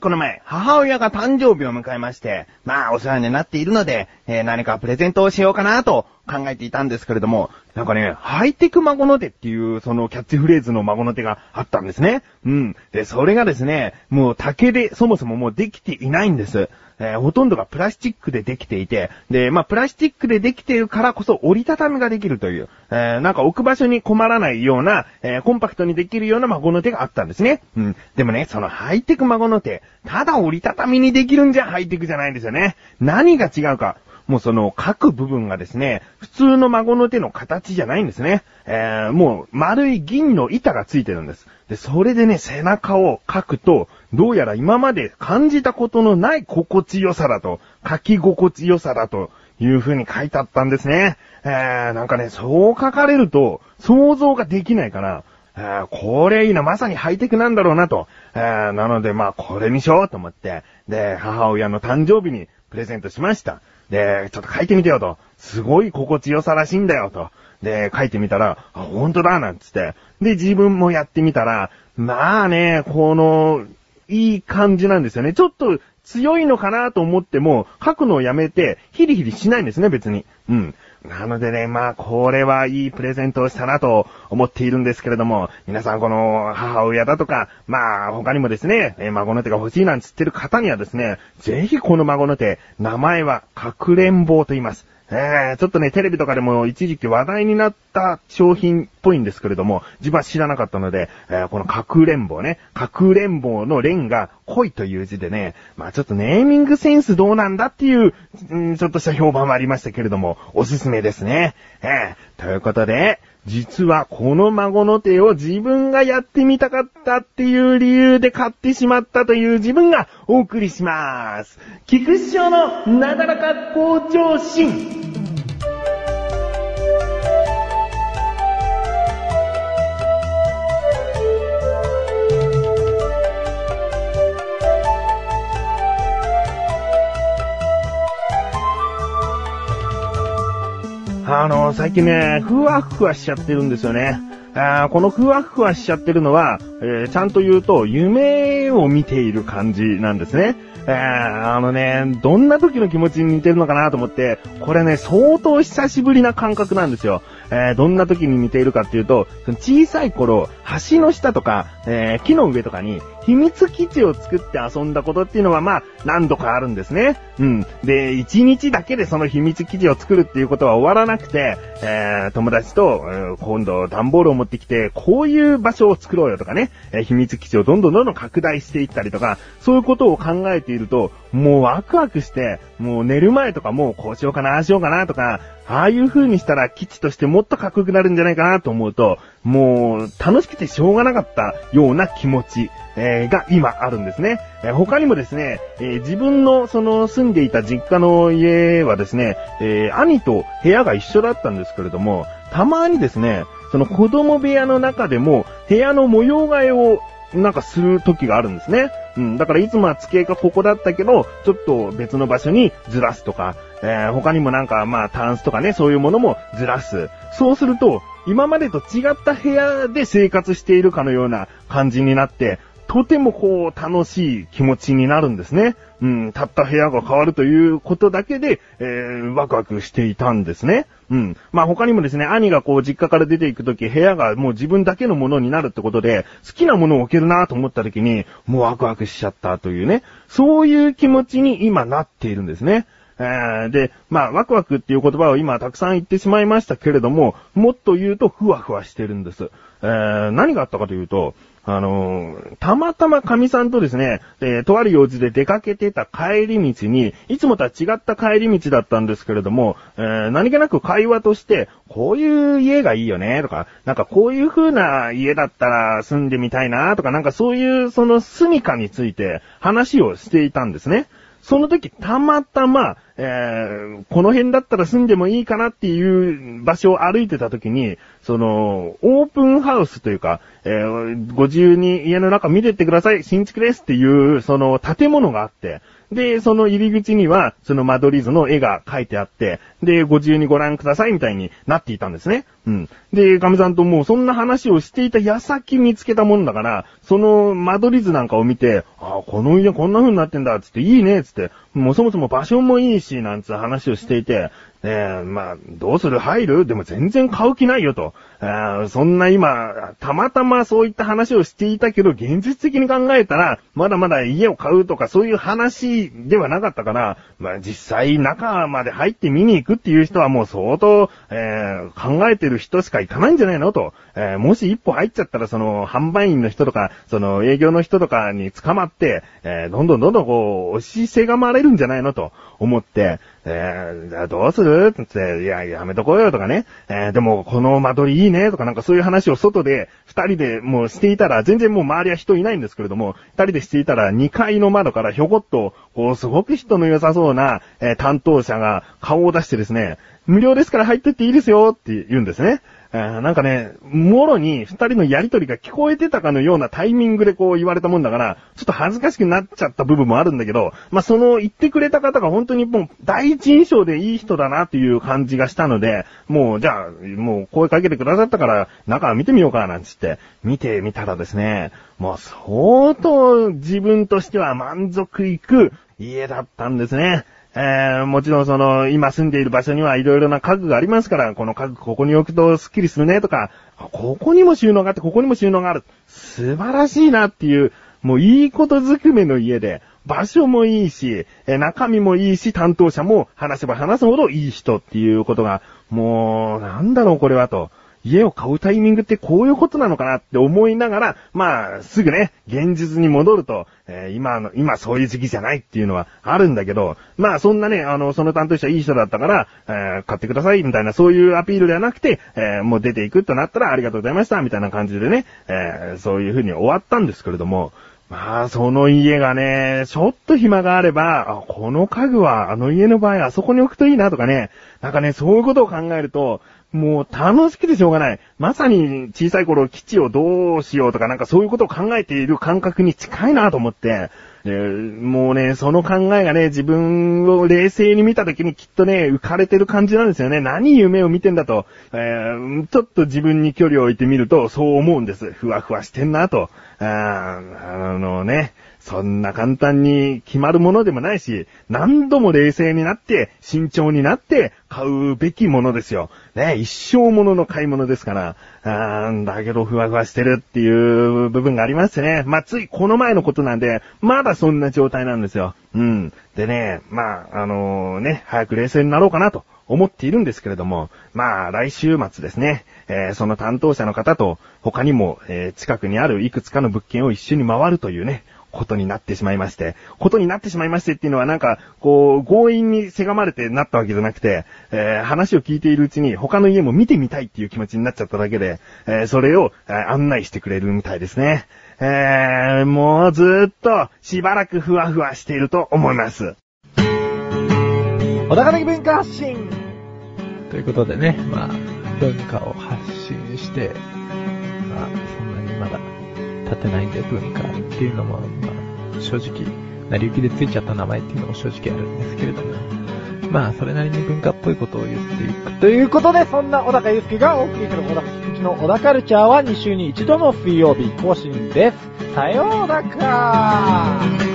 この前、母親が誕生日を迎えまして、まあお世話になっているので、えー何かプレゼントをしようかなと考えていたんですけれども、なんかね、ハイテク孫の手っていうそのキャッチフレーズの孫の手があったんですね。うん。で、それがですね、もう竹でそもそももうできていないんです。えーほとんどがプラスチックでできていて、で、まあ、プラスチックでできているからこそ折りたたみができるという、えーなんか置く場所に困らないような、えーコンパクトにできるような孫の手があったんですね。うん。でもね、そのハイテク孫の手、ただ折りたたみにできるんじゃハイテクじゃないんですよね。何が違うか。もうその各部分がですね、普通の孫の手の形じゃないんですね。えーもう丸い銀の板がついてるんです。で、それでね、背中を描くと、どうやら今まで感じたことのない心地よさだと、書き心地よさだという風に書いてあったんですね。えー、なんかね、そう書かれると、想像ができないから、えーこれいいな、まさにハイテクなんだろうなと。えーなので、まあ、これにしようと思って、で、母親の誕生日にプレゼントしました。で、ちょっと書いてみてよと。すごい心地よさらしいんだよと。で、書いてみたら、あ、ほんとだなんつって。で、自分もやってみたら、まあね、この、いい感じなんですよね。ちょっと強いのかなと思っても、書くのをやめて、ヒリヒリしないんですね、別に。うん。なのでね、まあ、これはいいプレゼントをしたなと思っているんですけれども、皆さんこの母親だとか、まあ、他にもですね、え孫の手が欲しいなんつってる方にはですね、ぜひこの孫の手、名前はかくれんぼうと言います。えー、ちょっとね、テレビとかでも一時期話題になった商品っぽいんですけれども、自分は知らなかったので、えーこのかくれんぼね、かくれんぼの連が恋という字でね、まあちょっとネーミングセンスどうなんだっていう、ちょっとした評判もありましたけれども、おすすめですね。えー、ということで、実はこの孫の手を自分がやってみたかったっていう理由で買ってしまったという自分がお送りします。菊師匠のなだらか向上心。最近ね、ふわふわしちゃってるんですよね。あこのふわふわしちゃってるのは、えーちゃんと言うと、夢を見ている感じなんですね。えーあのね、どんな時の気持ちに似てるのかなと思って、これね、相当久しぶりな感覚なんですよ。えーどんな時に似ているかっていうと、その小さい頃、橋の下とか、え木の上とかに、秘密基地を作って遊んだことっていうのはまあ、何度かあるんですね。うん。で、一日だけでその秘密基地を作るっていうことは終わらなくて、えー友達と、えー今度段ボールを持ってきて、こういう場所を作ろうよとかね、えー秘密基地をどんどんどんどん拡大していったりとか、そういうことを考えていると、もうワクワクして、もう寝る前とかもうこうしようかな、ああしようかなとか、ああいう風にしたら基地としてもっとかっこよくなるんじゃないかなと思うと、もう楽しくてしょうがなかったような気持ち、えーが今あるんですね。えー他にもですね、えー自分のその住んでいた実家の家はですね、え兄と部屋が一緒だったんですけれども、たまにですね、その子供部屋の中でも部屋の模様替えをなんかする時があるんですね。うん。だからいつもは机がここだったけど、ちょっと別の場所にずらすとか、えー他にもなんかまあタンスとかね、そういうものもずらす。そうすると、今までと違った部屋で生活しているかのような感じになって、とてもこう楽しい気持ちになるんですね。うん、たった部屋が変わるということだけで、えー、ワクワクしていたんですね。うん。まあ他にもですね、兄がこう実家から出ていくとき、部屋がもう自分だけのものになるってことで、好きなものを置けるなと思ったときに、もうワクワクしちゃったというね、そういう気持ちに今なっているんですね。えーで、まあ、ワクワクっていう言葉を今たくさん言ってしまいましたけれども、もっと言うとふわふわしてるんです。えー何があったかというと、あのーたまたま神さんとですね、えーとある用事で出かけてた帰り道に、いつもとは違った帰り道だったんですけれども、えー何気なく会話として、こういう家がいいよね、とか、なんかこういう風な家だったら住んでみたいな、とか、なんかそういうその住処について話をしていたんですね。その時、たまたま、えーこの辺だったら住んでもいいかなっていう場所を歩いてた時に、その、オープンハウスというか、えーご自由に家の中見てってください、新築ですっていう、その建物があって、で、その入り口には、その間取り図の絵が描いてあって、で、ご自由にご覧くださいみたいになっていたんですね。うん。で、神さんともうそんな話をしていた矢先見つけたもんだから、その間取り図なんかを見て、ああ、この家こんな風になってんだ、つって、いいね、つって、もうそもそも場所もいいし、なんつう話をしていて、えまあ、どうする？入る？でも全然買う気ないよと。そんな今、たまたまそういった話をしていたけど、現実的に考えたら、まだまだ家を買うとかそういう話ではなかったから、まあ実際中まで入って見に行くっていう人はもう相当、えー、考えてる人しか行かないんじゃないの？と。えー、もし一歩入っちゃったらその販売員の人とか、その営業の人とかに捕まって、えー、どんどんどんどんこう、押しせがまれるんじゃないの？と。思って、えー、じゃあどうする？って言って、いや、やめとこうよとかね。えー、でも、この間取りいいね？とかなんかそういう話を外で、二人でもうしていたら、全然もう周りは人いないんですけれども、二人でしていたら、二階の窓からひょこっと、こう、すごく人の良さそうな、えー、担当者が顔を出してですね、無料ですから入ってっていいですよって言うんですね。えー、なんかね、もろに二人のやりとりが聞こえてたかのようなタイミングでこう言われたもんだから、ちょっと恥ずかしくなっちゃった部分もあるんだけど、まあ、その言ってくれた方が本当にもう第一印象でいい人だなっていう感じがしたので、もうじゃあ、もう声かけてくださったから中見てみようかなんつって見てみたらですね、もう相当自分としては満足いく家だったんですね。えー、もちろんその、今住んでいる場所にはいろいろな家具がありますから、この家具ここに置くとスッキリするねとか、ここにも収納があって、ここにも収納がある。素晴らしいなっていう、もういいことずくめの家で、場所もいいし、え中身もいいし、担当者も話せば話すほどいい人っていうことが、もう、なんだろうこれはと。家を買うタイミングってこういうことなのかなって思いながら、まあ、すぐね、現実に戻ると、えー、今の、今そういう時期じゃないっていうのはあるんだけど、まあそんなね、あの、その担当者いい人だったから、えー、買ってくださいみたいなそういうアピールではなくて、えー、もう出ていくとなったらありがとうございましたみたいな感じでね、えそういう風に終わったんですけれども、まあ、その家がね、ちょっと暇があれば、この家具はあの家の場合あそこに置くといいなとかね、なんかね、そういうことを考えると、もう楽しくてしょうがない。まさに小さい頃基地をどうしようとかなんかそういうことを考えている感覚に近いなと思って、でもうね、その考えがね、自分を冷静に見た時にきっとね、浮かれてる感じなんですよね。何夢を見てんだと。えー、ちょっと自分に距離を置いてみると、そう思うんです。ふわふわしてんなと。ああのね、そんな簡単に決まるものでもないし、何度も冷静になって、慎重になって買うべきものですよ。ね、一生ものの買い物ですから、あーだけどふわふわしてるっていう部分がありますね。まあ、ついこの前のことなんで、まだそんな状態なんですよ。うん。でね、まあ、あのー、ね、早く冷静になろうかなと。思っているんですけれども、まあ、来週末ですね、えー、その担当者の方と、他にも、えー、近くにあるいくつかの物件を一緒に回るというね、ことになってしまいまして、ことになってしまいましてっていうのはなんか、こう、強引にせがまれてなったわけじゃなくて、えー、話を聞いているうちに他の家も見てみたいっていう気持ちになっちゃっただけで、えー、それを、えー、案内してくれるみたいですね。えー、もうずっとしばらくふわふわしていると思います。小高的文化発信ということでね、まあ、文化を発信して、まあ、そんなにまだ立てないんで文化っていうのも、まあ、正直、成り行きでついちゃった名前っていうのも正直あるんですけれども、まあ、それなりに文化っぽいことを言っていく。ということで、そんな小高祐介がお送りする小高菊池の小高カルチャーは2週に1度の水曜日更新です。さようなら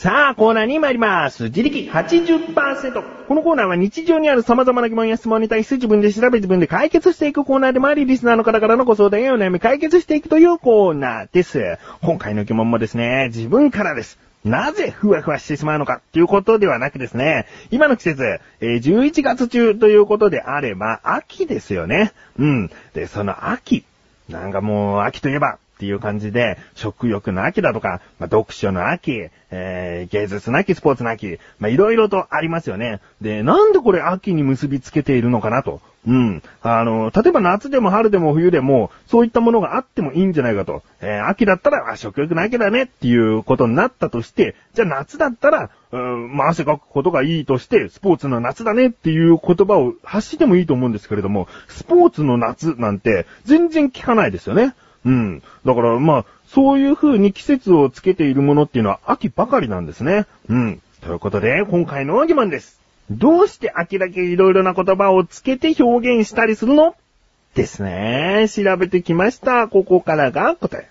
さあ、コーナーに参ります。自力80%。このコーナーは日常にある様々な疑問や質問に対して自分で調べ自分で解決していくコーナーでもあり、リスナーの方からのご相談やお悩み解決していくというコーナーです。今回の疑問もですね、自分からです。なぜふわふわしてしまうのかっていうことではなくですね、今の季節、え、11月中ということであれば、秋ですよね。うん。で、その秋。なんかもう、秋といえば、っていう感じで、食欲の秋だとか、まあ、読書の秋、えー、芸術の秋、スポーツの秋、まあ、いろいろとありますよね。で、なんでこれ秋に結びつけているのかなと。うん。あの、例えば夏でも春でも冬でも、そういったものがあってもいいんじゃないかと。えー、秋だったら、あ、食欲の秋だねっていうことになったとして、じゃあ夏だったら、うん、まあ、汗かくことがいいとして、スポーツの夏だねっていう言葉を発してもいいと思うんですけれども、スポーツの夏なんて全然聞かないですよね。うん。だから、まあ、そういう風に季節をつけているものっていうのは秋ばかりなんですね。うん。ということで、今回の疑問です。どうして秋だけいろいろな言葉をつけて表現したりするの？ですね。調べてきました。ここからが答え。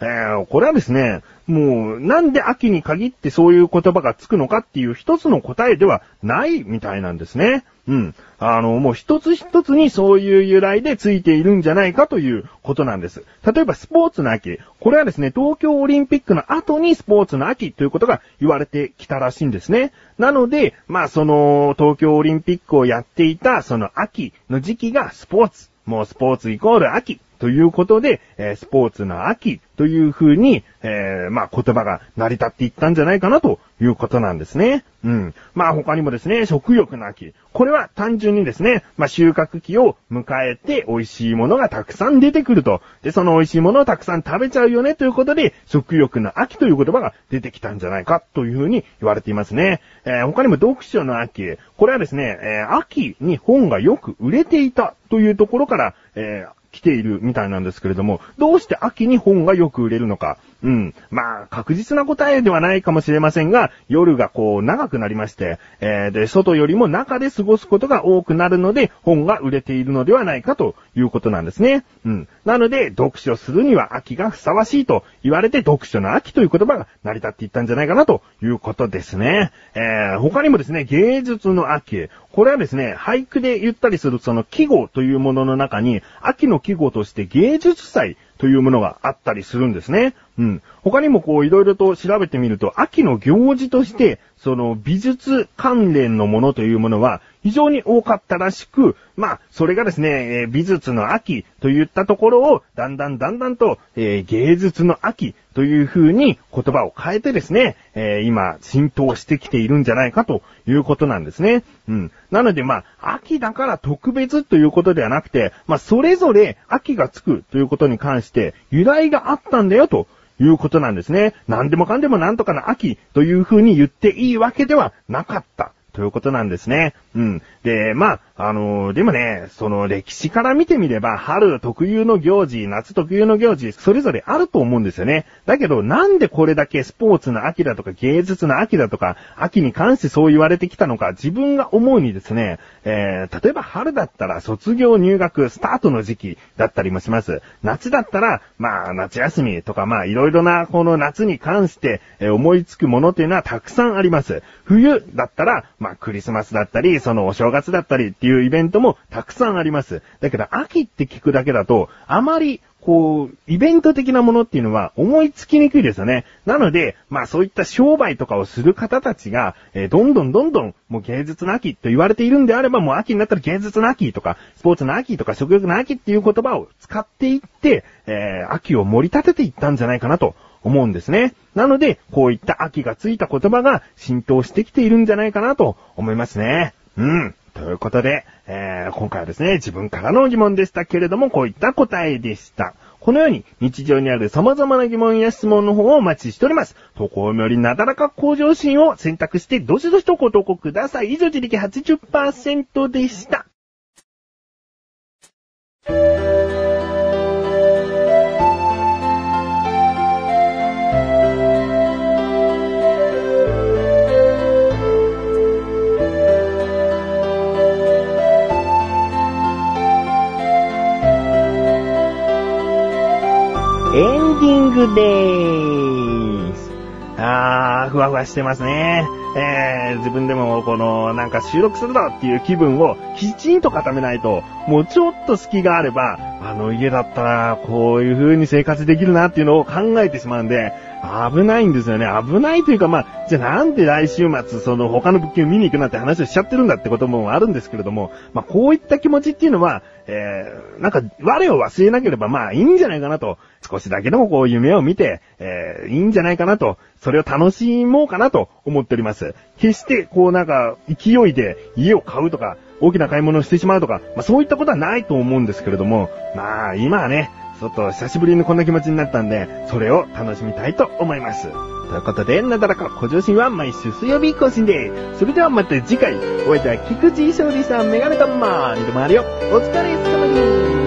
えー、これはですね、もう、なんで秋に限ってそういう言葉がつくのかっていう一つの答えではないみたいなんですね。うん。あの、もう一つ一つにそういう由来でついているんじゃないかということなんです。例えばスポーツの秋。これはですね、東京オリンピックの後にスポーツの秋ということが言われてきたらしいんですね。なので、まあその、東京オリンピックをやっていたその秋の時期がスポーツ。もうスポーツイコール秋ということで、え、スポーツの秋という風に、えー、まあ、言葉が成り立っていったんじゃないかなということなんですね。うん。まあ、他にもですね、食欲の秋。これは単純にですね、まあ、収穫期を迎えて美味しいものがたくさん出てくると。で、その美味しいものをたくさん食べちゃうよねということで、食欲の秋という言葉が出てきたんじゃないかという風に言われていますね。えー、他にも読書の秋。これはですね、えー、秋に本がよく売れていたというところから、えー来ているみたいなんですけれども、どうして秋に本がよく売れるのか。うん。まあ、確実な答えではないかもしれませんが、夜がこう長くなりまして、えー、で、外よりも中で過ごすことが多くなるので、本が売れているのではないかということなんですね。うん。なので、読書するには秋がふさわしいと言われて、読書の秋という言葉が成り立っていったんじゃないかなということですね。えー、他にもですね、芸術の秋。これはですね、俳句で言ったりするその季語というものの中に、秋の季語として芸術祭というものがあったりするんですね。うん。他にもこういろいろと調べてみると、秋の行事として、その美術関連のものというものは非常に多かったらしく、まあ、それがですね、え美術の秋といったところを、だんだんだんだんと、えー、芸術の秋という風に言葉を変えてですね、えー、今、浸透してきているんじゃないかということなんですね。うん。なので、まあ、秋だから特別ということではなくて、まあ、それぞれ秋がつくということに関して、由来があったんだよということなんですね。何でもかんでもなんとかの秋というふうに言っていいわけではなかった。ということなんですね。うん。で、まあ、あのー、でもね、その歴史から見てみれば、春特有の行事、夏特有の行事、それぞれあると思うんですよね。だけど、なんでこれだけスポーツの秋だとか、芸術の秋だとか、秋に関してそう言われてきたのか、自分が思うにですね、えー、例えば春だったら卒業入学スタートの時期だったりもします。夏だったら、まあ、夏休みとか、まあ、いろいろな、この夏に関して、え、思いつくものっていうのはたくさんあります。冬だったら、まあ、クリスマスだったり、そのお正月だったりっていうイベントもたくさんあります。だけど、秋って聞くだけだと、あまり、こう、イベント的なものっていうのは思いつきにくいですよね。なので、まあそういった商売とかをする方たちが、えー、どんどんどんどん、もう芸術の秋と言われているんであれば、もう秋になったら芸術の秋とか、スポーツの秋とか、食欲の秋っていう言葉を使っていって、えー、秋を盛り立てていったんじゃないかなと思うんですね。なので、こういった秋がついた言葉が浸透してきているんじゃないかなと思いますね。うん。ということで、えー、今回はですね、自分からの疑問でしたけれども、こういった答えでした。このように日常にある様々な疑問や質問の方をお待ちしております。投稿よりなだらか向上心を選択してどしどしとご投稿ください。以上自力80%でした。グでーす。あー、ふわふわしてますね。えー、自分でもこの、なんか収録するぞっていう気分をきちんと固めないと、もうちょっと隙があれば、あの家だったらこういう風に生活できるなっていうのを考えてしまうんで、危ないんですよね。危ないというか、まあ、じゃあなんで来週末、その他の物件を見に行くなんて話をしちゃってるんだってこともあるんですけれども、まあ、こういった気持ちっていうのは、えー、なんか、我を忘れなければまあいいんじゃないかなと、少しだけでもこう夢を見て、えー、いいんじゃないかなと、それを楽しもうかなと思っております。決して、こうなんか、勢いで家を買うとか、大きな買い物をしてしまうとか、まあそういったことはないと思うんですけれども、まあ今はね、ちょっと久しぶりにこんな気持ちになったんで、それを楽しみたいと思います。ということで、なだらか小上心は毎週水曜日更新でそれではまた次回、お会いいた菊池勝利さん、メガネタマーにでもあるよ。お疲れ様です。